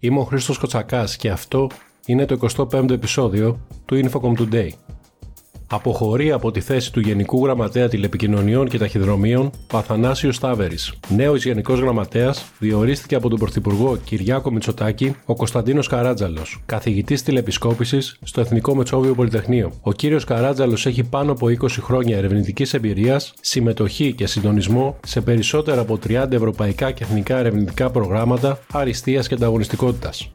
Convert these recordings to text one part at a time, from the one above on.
Είμαι ο Χρήστος Κοτσακάς και αυτό είναι το 25ο επεισόδιο του Infocom Today. Αποχωρεί από τη θέση του Γενικού Γραμματέα Τηλεπικοινωνιών και Ταχυδρομείων ο Αθανάσιο Στάβερης. Νέος Γενικός Γραμματέας διορίστηκε από τον Πρωθυπουργό Κυριάκο Μητσοτάκη ο Κωνσταντίνος Καράτζαλος, καθηγητής τηλεπισκόπησης στο Εθνικό Μετσόβιο Πολυτεχνείο. Ο κύριος Καράτζαλος έχει πάνω από 20 χρόνια ερευνητικής εμπειρίας, συμμετοχή και συντονισμό σε περισσότερα από 30 ευρωπαϊκά και εθνικά ερευνητικά προγράμματα αριστείας και ανταγωνιστικότητας.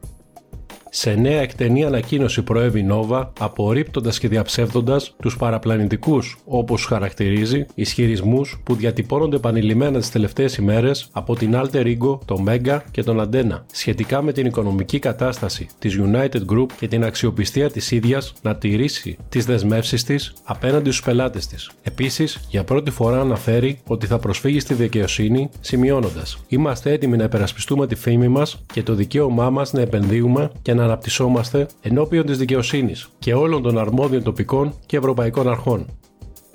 Σε νέα εκτενή ανακοίνωση προέβη Νόβα, απορρίπτοντας και διαψεύδοντας τους παραπλανητικούς, όπως χαρακτηρίζει, ισχυρισμούς που διατυπώνονται επανειλημμένα τις τελευταίες ημέρες από την Alter Ego, το Mega και τον Αντένα, σχετικά με την οικονομική κατάσταση της United Group και την αξιοπιστία της ίδιας να τηρήσει τις δεσμεύσεις της απέναντι στους πελάτες της. Επίσης, για πρώτη φορά αναφέρει ότι θα προσφύγει στη δικαιοσύνη, σημειώνοντας: Είμαστε έτοιμοι να υπερασπιστούμε τη φήμη μας και το δικαίωμά μας να επενδύουμε και να αναπτυσσόμαστε ενώπιον της δικαιοσύνης και όλων των αρμόδιων τοπικών και ευρωπαϊκών αρχών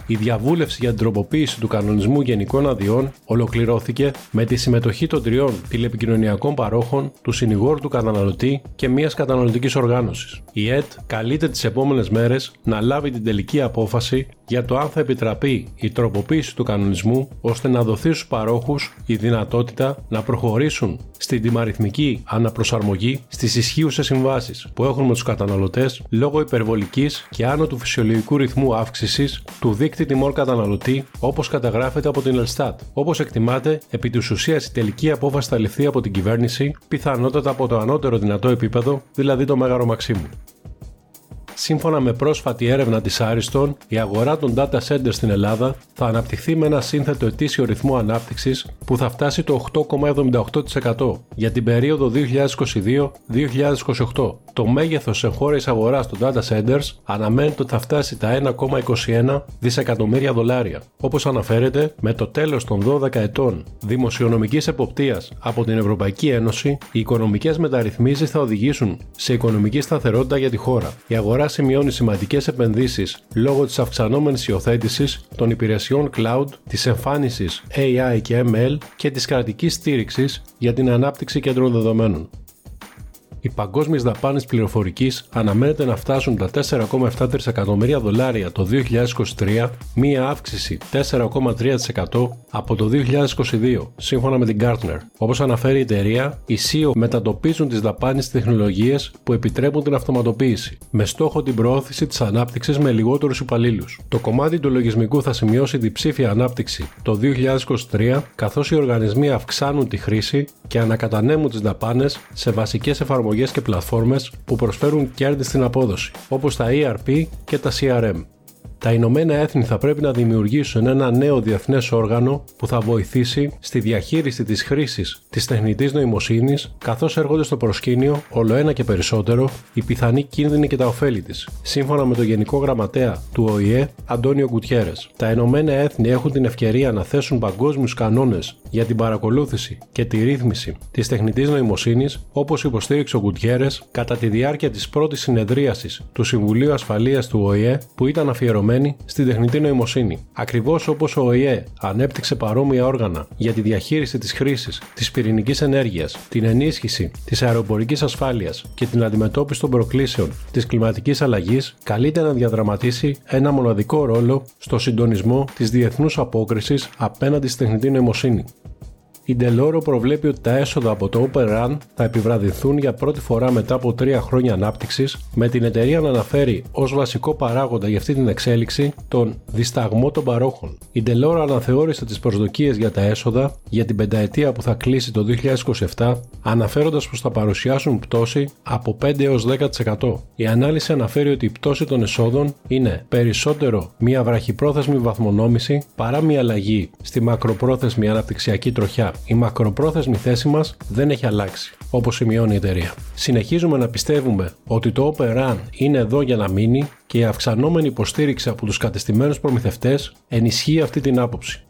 η διαβούλευση για την τροποποίηση του κανονισμού γενικών αδειών ολοκληρώθηκε με τη συμμετοχή των τριών τηλεπικοινωνιακών παρόχων, του συνηγόρου του καταναλωτή και μιας καταναλωτικής οργάνωσης. Η ΕΤ καλείται τις επόμενες μέρες να λάβει την τελική απόφαση για το αν θα επιτραπεί η τροποποίηση του κανονισμού ώστε να δοθεί στους παρόχους η δυνατότητα να προχωρήσουν στην τιμαριθμική αναπροσαρμογή στις ισχύουσες συμβάσεις που έχουν με τους καταναλωτές λόγω υπερβολικής και άνω του φυσιολογικού ρυθμού αύξησης του δίκτυου δείκτη τιμών καταναλωτή όπως καταγράφεται από την Ελστάτ. Όπως εκτιμάται, επί της ουσίας η τελική απόφαση θα ληφθεί από την κυβέρνηση, πιθανότατα από το ανώτερο δυνατό επίπεδο, δηλαδή το Μέγαρο Μαξίμου. Σύμφωνα με πρόσφατη έρευνα της Άριστον, η αγορά των data centers στην Ελλάδα θα αναπτυχθεί με ένα σύνθετο ετήσιο ρυθμό ανάπτυξης που θα φτάσει το 8,78% για την περίοδο 2022-2028. Το μέγεθος εγχώριας αγοράς των data centers αναμένεται ότι θα φτάσει τα 1,21 δισεκατομμύρια δολάρια. Όπως αναφέρεται, με το τέλος των 12 ετών δημοσιονομικής εποπτείας από την Ευρωπαϊκή Ένωση, οι οικονομικές μεταρρυθμίσεις θα οδηγήσουν σε οικονομική σταθερότητα για τη χώρα. Η αγορά σημειώνει σημαντικές επενδύσεις λόγω της αυξανόμενης υιοθέτησης των υπηρεσιών cloud, της εμφάνισης AI και ML και της κρατικής στήριξης για την ανάπτυξη κέντρων δεδομένων οι παγκόσμιες δαπάνες πληροφορικής αναμένεται να φτάσουν τα 4,7 τρισεκατομμύρια δολάρια το 2023, μία αύξηση 4,3% από το 2022, σύμφωνα με την Gartner. Όπως αναφέρει η εταιρεία, οι CEO μετατοπίζουν τις δαπάνες τεχνολογίες που επιτρέπουν την αυτοματοποίηση, με στόχο την προώθηση της ανάπτυξης με λιγότερους υπαλλήλους. Το κομμάτι του λογισμικού θα σημειώσει διψήφια ανάπτυξη το 2023, καθώς οι οργανισμοί αυξάνουν τη χρήση και ανακατανέμουν τις δαπάνες σε βασικές εφαρμογές και πλατφόρμες που προσφέρουν κέρδη στην απόδοση, όπως τα ERP και τα CRM τα Ηνωμένα Έθνη θα πρέπει να δημιουργήσουν ένα νέο διεθνές όργανο που θα βοηθήσει στη διαχείριση της χρήσης της τεχνητής νοημοσύνης καθώς έρχονται στο προσκήνιο όλο ένα και περισσότερο οι πιθανοί κίνδυνοι και τα ωφέλη της. Σύμφωνα με το Γενικό Γραμματέα του ΟΗΕ, Αντώνιο Γκουτιέρες, τα Ηνωμένα Έθνη έχουν την ευκαιρία να θέσουν παγκόσμιους κανόνες για την παρακολούθηση και τη ρύθμιση της τεχνητής νοημοσύνης όπως υποστήριξε ο Γκουτιέρες κατά τη διάρκεια της πρώτης συνεδρίασης του Συμβουλίου Ασφαλείας του ΟΗΕ που ήταν αφιερωμένη στην τεχνητή νοημοσύνη. Ακριβώς όπως ο ΟΗΕ ανέπτυξε παρόμοια όργανα για τη διαχείριση της χρήσης της πυρηνικής ενέργειας, την ενίσχυση της αεροπορικής ασφάλειας και την αντιμετώπιση των προκλήσεων της κλιματικής αλλαγής, καλείται να διαδραματίσει ένα μοναδικό ρόλο στο συντονισμό της διεθνούς απόκρισης απέναντι στη τεχνητή νοημοσύνη η Deloro προβλέπει ότι τα έσοδα από το Open Run θα επιβραδυνθούν για πρώτη φορά μετά από τρία χρόνια ανάπτυξης, με την εταιρεία να αναφέρει ως βασικό παράγοντα για αυτή την εξέλιξη τον δισταγμό των παρόχων. Η Deloro αναθεώρησε τις προσδοκίες για τα έσοδα για την πενταετία που θα κλείσει το 2027, αναφέροντας πως θα παρουσιάσουν πτώση από 5 έως 10%. Η ανάλυση αναφέρει ότι η πτώση των εσόδων είναι περισσότερο μια βραχυπρόθεσμη βαθμονόμηση παρά μια αλλαγή στη μακροπρόθεσμη αναπτυξιακή τροχιά η μακροπρόθεσμη θέση μας δεν έχει αλλάξει, όπως σημειώνει η εταιρεία. Συνεχίζουμε να πιστεύουμε ότι το Open Run είναι εδώ για να μείνει και η αυξανόμενη υποστήριξη από τους κατεστημένους προμηθευτές ενισχύει αυτή την άποψη.